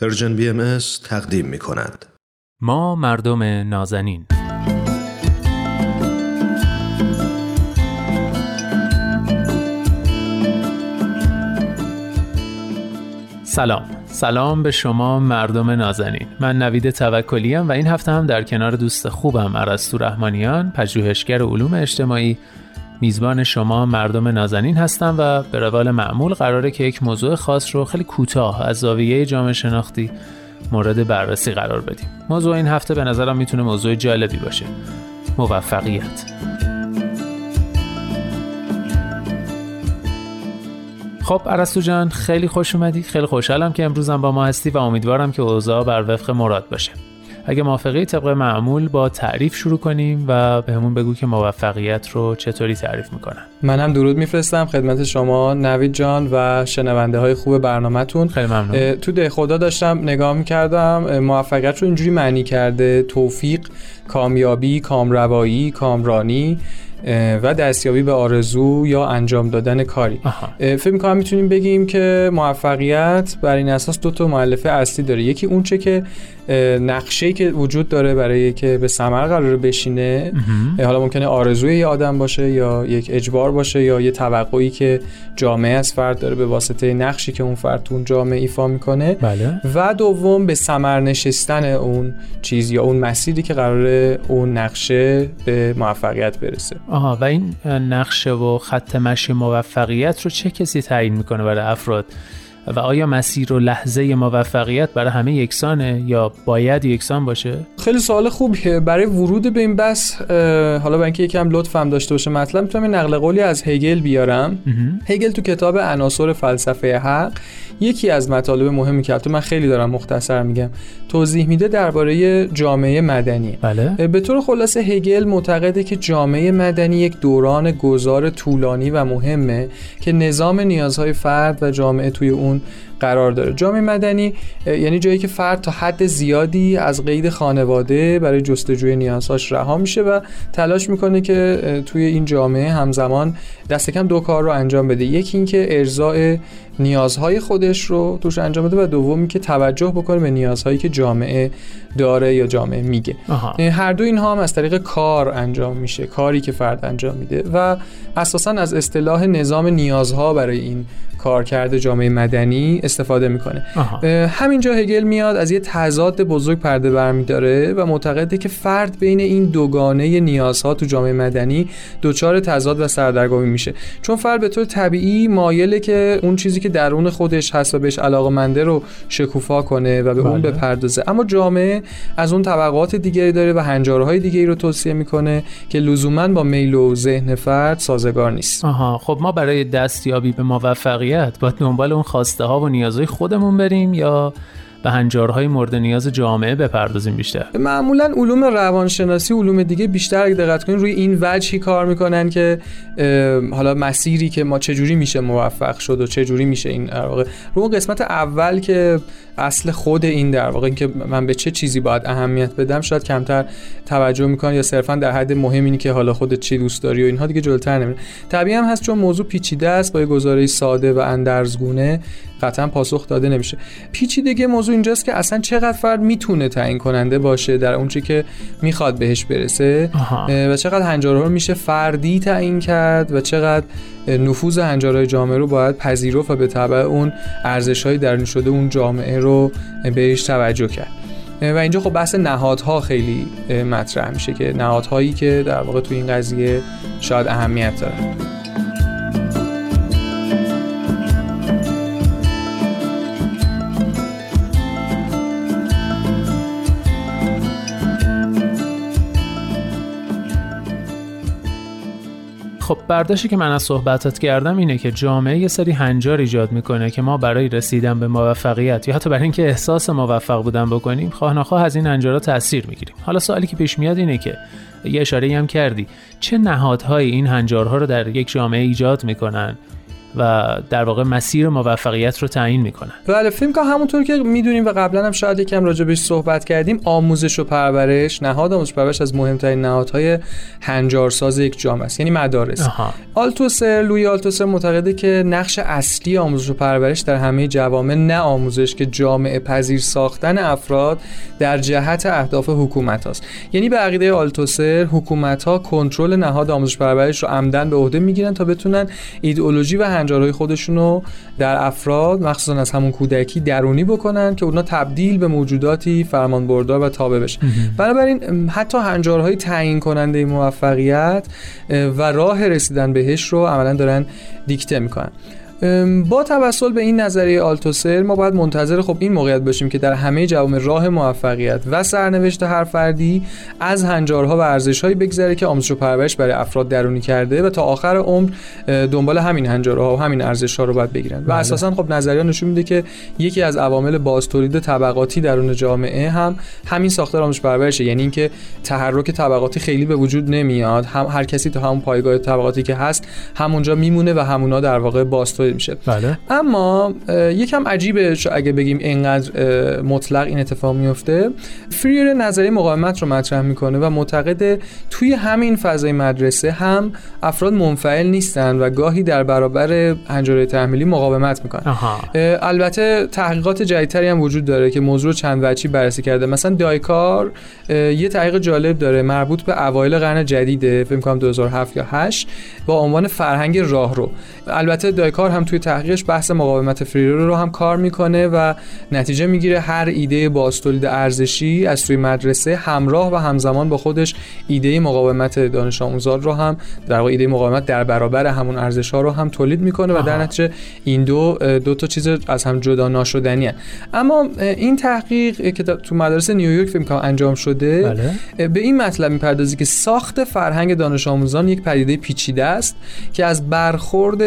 پرژن بی تقدیم می کند. ما مردم نازنین. سلام. سلام به شما مردم نازنین. من نوید توکلی و این هفته هم در کنار دوست خوبم ارسطو رحمانیان پژوهشگر علوم اجتماعی میزبان شما مردم نازنین هستم و به روال معمول قراره که یک موضوع خاص رو خیلی کوتاه از زاویه جامعه شناختی مورد بررسی قرار بدیم. موضوع این هفته به نظرم می‌تونه موضوع جالبی باشه. موفقیت. خب ارسطو جان خیلی خوش اومدی. خیلی خوشحالم که امروزم با ما هستی و امیدوارم که اوضاع بر وفق مراد باشه. اگه موافقی طبق معمول با تعریف شروع کنیم و بهمون بگو که موفقیت رو چطوری تعریف می‌کنن. منم درود میفرستم خدمت شما نوید جان و شنونده های خوب برنامهتون. خیلی ممنون. تو ده خدا داشتم نگاه می‌کردم موفقیت رو اینجوری معنی کرده توفیق کامیابی کامروایی کامرانی و دستیابی به آرزو یا انجام دادن کاری. فکر می‌کنم می‌تونیم بگیم که موفقیت بر این اساس دو تا مؤلفه اصلی داره. یکی اونچه که نقشه که وجود داره برای که به ثمر قرار بشینه حالا ممکنه آرزوی یه آدم باشه یا یک اجبار باشه یا یه توقعی که جامعه از فرد داره به واسطه نقشی که اون فرد تو اون جامعه ایفا می‌کنه. بله. و دوم به ثمر نشستن اون چیز یا اون مسیری که قرار اون نقشه به موفقیت برسه. آها و این نقشه و خط مشی موفقیت رو چه کسی تعیین می‌کنه برای افراد؟ و آیا مسیر و لحظه موفقیت برای همه یکسانه یا باید یکسان باشه؟ خیلی سوال خوبیه. برای ورود به این بحث حالا برای اینکه یکم لطفم داشته باشه مطلب می‌تونم نقل قولی از هگل بیارم. هگل تو کتاب عناصر فلسفه حق یکی از مطالب مهمی که من خیلی دارم مختصر میگم توضیح میده درباره جامعه مدنی. بله. به طور خلاصه هگل معتقده که جامعه مدنی یک دوران گذار طولانی و مهمه که نظام نیازهای فرد و جامعه توی اون قرار داره. جامعه مدنی یعنی جایی که فرد تا حد زیادی از قید خانواده برای جستجوی نیازهاش رها میشه و تلاش می‌کنه که توی این جامعه همزمان دست کم دو کار رو انجام بده. یکی اینکه ارضاء نیازهای خودش رو توش انجام بده و دومی که توجه بکنه به نیازهایی که جامعه داره یا جامعه میگه. هر دو اینها هم از طریق کار انجام میشه کاری که فرد انجام میده و اساسا از اصطلاح نظام نیازها برای این کارکرد جامعه مدنی استفاده می‌کنه. همینجا هگل میاد از یه تضاد بزرگ پرده برمیداره و معتقده که فرد بین این دوگانه نیازها تو جامعه مدنی دچار تضاد و سردرگمی میشه. چون فرد به طور طبیعی مایله که اون چیزی که درون خودش هست و بهش علاقمنده رو شکوفا کنه و به اون بله. بپردازه. اما جامعه از اون طبقات دیگری داره و هنجارهای دیگری رو توصیه می‌کنه که لزوما با میل و ذهن فرد سازگار نیست. آها. خب ما برای دستیابی به موفقیت باید دنبال اون خواسته ها و نیازهای خودمون بریم یا به هنجارهای مورد نیاز جامعه بپردازیم بیشتر. معمولا علوم روانشناسی علوم دیگه بیشتر اگه دقت کنین روی این وجهی کار می‌کنن که حالا مسیری که ما چجوری میشه موفق شد و چجوری میشه این در واقع. رو قسمت اول که اصل خود این در واقع اینکه من به چه چیزی باید اهمیت بدم شاید کمتر توجه می‌کنن یا صرفا در حد مهم اینی که حالا خودت چی دوست داری و اینها دیگه جلوتر نمیره. طبیعی هم هست چون موضوع پیچیده است با یه گزاره ساده و اندرزگونه قطعا پاسخ داده نمیشه. پیچیدگی موضوع اینجاست که اصلا چقدر فرد می‌تونه تعیین کننده باشه در اونچه که می‌خواد بهش برسه. آها. و چقدر هنجارها رو میشه فردی تعیین کرد و چقدر نفوذ هنجارهای جامعه رو باید پذیرفت و به تبع اون ارزش های درون شده اون جامعه رو بهش توجه کرد. و اینجا خب بحث نهادها خیلی مطرح میشه که نهادهایی که در واقع تو این قضیه شاید اهمیت دارن. خب برداشتی که من از صحبتات کردم اینه که جامعه یه سری هنجار ایجاد می‌کنه که ما برای رسیدن به موفقیت یا حتی برای اینکه احساس موفق بودن بکنیم خواه نخواه از این هنجارا تاثیر می‌گیریم. حالا سوالی که پیش میاد اینه که یه اشاره هم کردی. چه نهادهایی این هنجارها رو در یک جامعه ایجاد می‌کنن؟ و در واقع مسیر موفقیت رو تعیین می‌کنن. بله فیلم که همونطور که می‌دونیم و قبلا هم شاید یکم راجبش صحبت کردیم آموزش و پرورش نهاد آموزش پرورش از مهمترین نهادهای هنجارساز یک جامعه است یعنی مدارس. آها. آلتوسر لوی آلتوسر معتقده که نقش اصلی آموزش و پرورش در همه جوامع نه آموزش که جامعه پذیر ساختن افراد در جهت اهداف حکومت هاست. یعنی به عقیده آلتوسر حکومت ها کنترل نهاد آموزش پرورش رو عمدن به عهده می‌گیرن تا بتونن ایدئولوژی و هنجارهای خودشون رو در افراد مخصوصا از همون کودکی درونی بکنن که اونا تبدیل به موجوداتی فرمانبردار و تابع بشن بنابراین حتی هنجارهای تعیین کننده موفقیت و راه رسیدن بهش رو عملا دارن دیکته می‌کنن. با توسل به این نظریه آلتوسر ما باید منتظر خب این موقعیت باشیم که در همه جوامع راه موفقیت و سرنوشت هر فردی از هنجارها و ارزشهایی بگذره که آموزش و پرورش برای افراد درونی کرده و تا آخر عمر دنبال همین هنجارها و همین ارزشها رو باید بگیرن و بله. اساسا خب نظریه نشون میده که یکی از عوامل باز تولید طبقاتی درون جامعه هم همین ساختار آموزش پرورشه یعنی اینکه تحرک طبقاتی خیلی به وجود نمیاد هم هر کسی تو همون پایگاه طبقاتی که هست همونجا میمونه و همونا در واقع باز میشه. بله. اما یکم عجیبه اگه بگیم اینقدر مطلق این اتفاق میفته. فریر نظریه مقاومت رو مطرح می‌کنه و معتقد توی همین فضای مدرسه هم افراد منفعل نیستن و گاهی در برابر هنجره تحمیلی مقاومت می‌کنن. البته تحقیقات جدیدتری هم وجود داره که موضوع چند وجهی بررسی کرده. مثلا دایکار یه تحقیق جالب داره مربوط به اوایل قرن جدیده فکر کنم 2007 یا 8 با عنوان فرهنگ راهرو. البته دایکار هم توی تحقیقش بحث مقاومت فریرو رو هم کار می‌کنه و نتیجه می‌گیره هر ایده بازتولید ارزشی از توی مدرسه همراه و همزمان با خودش ایده مقاومت دانش آموزان رو هم در واقع ایده مقاومت در برابر همون ارزش ها رو هم تولید می‌کنه و در نتیجه این دو دو تا چیز از هم جدا ناشدنی هن. اما این تحقیق که تو مدرسه نیویورک فکر کنم انجام شده بله. به این مطلب می‌پردازی که ساخت فرهنگ دانش آموزان یک پدیده پیچیده است که از برخورد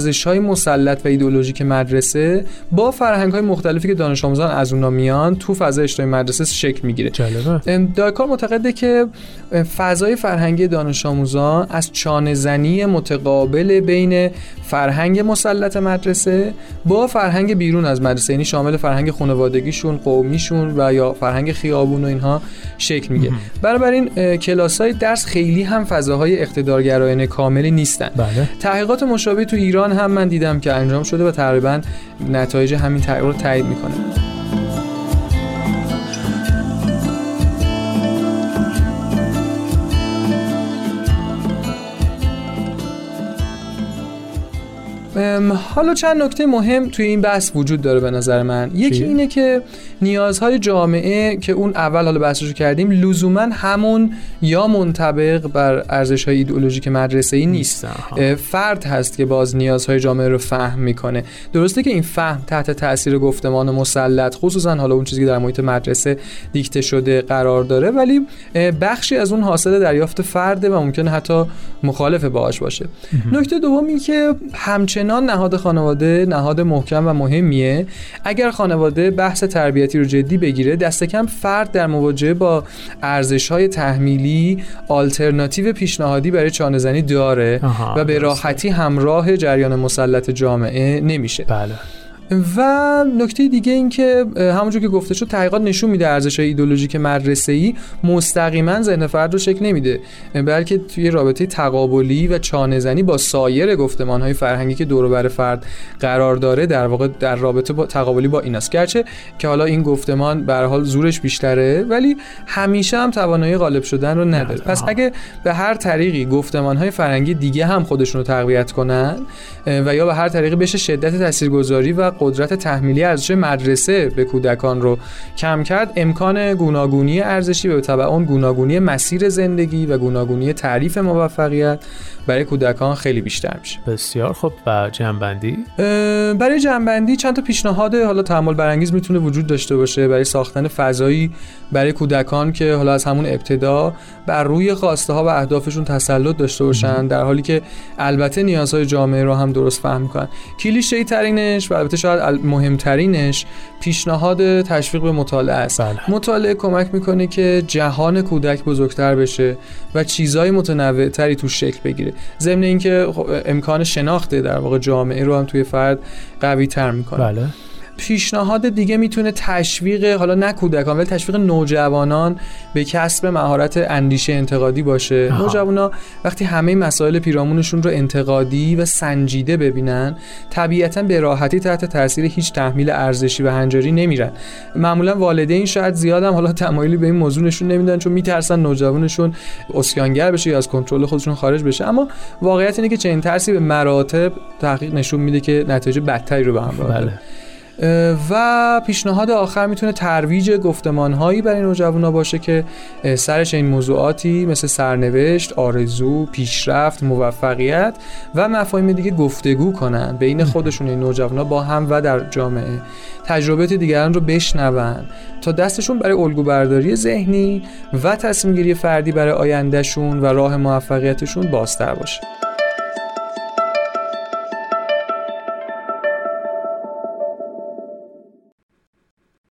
ارزش های مسلط و ایدئولوژیک مدرسه با فرهنگ های مختلفی که دانش آموزان از اونا میان تو فضای اجتماعی مدرسه شکل می‌گیره. دایکار معتقده که فضای فرهنگی دانش آموزان از چانه زنی متقابل بین فرهنگ مسلط مدرسه با فرهنگ بیرون از مدرسه یعنی شامل فرهنگ خانوادگیشون قومیشون و یا فرهنگ خیابون و اینها شکل میگه بنابراین کلاس های درس خیلی هم فضاهای اقتدارگرایانه کاملی نیستن. بله. تحقیقات مشابه تو ایران هم من دیدم که انجام شده و تقریبا نتایج همین تغییر رو تایید می‌کنه. حالا چند نکته مهم توی این بحث وجود داره به نظر من. یکی اینه که نیازهای جامعه که اون اول حالا بحثشو کردیم لزوما همون یا منطبق بر ارزش های ایدئولوژیک مدرسه ای نیست فرد هست که باز نیازهای جامعه رو فهم می‌کنه. درسته که این فهم تحت تاثیر گفتمان مسلط خصوصا حالا اون چیزی که در محیط مدرسه دیکته شده قرار داره ولی بخشی از اون حاصل دریافت فرده و ممکنه حتی مخالف باهاش باشه. نکته دومی که همچنان نهاد خانواده نهاد محکم و مهمیه. اگر خانواده بحث تربیتی رو جدی بگیره دست کم فرد در مواجهه با ارزش های تحمیلی آلترناتیو پیشنهادی برای چانهزنی داره و به راحتی همراه جریان مسلط جامعه نمیشه. بله. و نکته دیگه این که همونجور که گفته شد تحقیقات نشون میده ارزش ایدولوژیک مدرسه ای مستقیما ذهن فرد رو شکل نمیده. بلکه توی رابطه تقابلی و چانهزنی با سایر گفتمان های فرهنگی که دور بر فرد قرار داره در واقع در رابطه با تقابلی با ایناست. گرچه که حالا این گفتمان به حال زورش بیشتره ولی همیشه هم توانایی غالب شدن رو نداره. پس اگه به هر طریقی گفتمان های فرهنگی دیگه هم خودشون رو تقویت کنن و یا به هر طریقی بشه شدت تاثیرگذاری و قدرت تحمیلی ارزش مدرسه به کودکان رو کم کرد امکان گوناگونی ارزشی به تبع اون گوناگونی مسیر زندگی و گوناگونی تعریف موفقیت برای کودکان خیلی بیشتر میشه. بسیار خب و جنبندی برای جنبندی چند تا پیشنهاد حالا تحمل برانگیز می‌تونه وجود داشته باشه برای ساختن فضایی برای کودکان که حالا از همون ابتدا بر روی خواسته ها و اهدافشون تسلط داشته باشن در حالی که البته نیازهای جامعه رو هم درست فهم می‌کنن. کلیشه ای ترینش و البته شاید مهمترینش پیشنهاد تشویق به مطالعه است. بله. مطالعه کمک می‌کنه که جهان کودک بزرگتر بشه و چیزهای متنوع تری توش شکل بگیره. ضمن اینکه خب، امکان شناخته در واقع جامعه رو هم توی فرد قوی تر می‌کنه. بله. پیشنهاد دیگه می‌تونه تشویق حالا نه کودکان ولی تشویق نوجوانان به کسب مهارت اندیشه انتقادی باشه. نوجوانا وقتی همه مسائل پیرامونشون رو انتقادی و سنجیده ببینن طبیعتا به راحتی تحت تاثیر هیچ تحمیل ارزشی و هنجاری نمیرن. معمولا والدین شاید زیادم حالا تمایلی به این موضوع نشون نمیدن چون میترسن نوجوانشون اسیانگر بشه یا از کنترل خودشون خارج بشه. اما واقعیت اینه که چنین ترسی به مراتب تحقیق نشون میده که نتایج بدتری رو به همراه داره. بله. و پیشنهاد آخر می‌تونه ترویج گفتمان هایی برای نوجوانا باشه که سرش این موضوعاتی مثل سرنوشت، آرزو، پیشرفت، موفقیت و مفاهیم دیگه گفتگو کنن. بین خودشون این نوجوانا با هم و در جامعه تجربیات دیگران رو بشنون تا دستشون برای الگو برداری ذهنی و تصمیم گیری فردی برای آیندهشون و راه موفقیتشون بازتر باشه.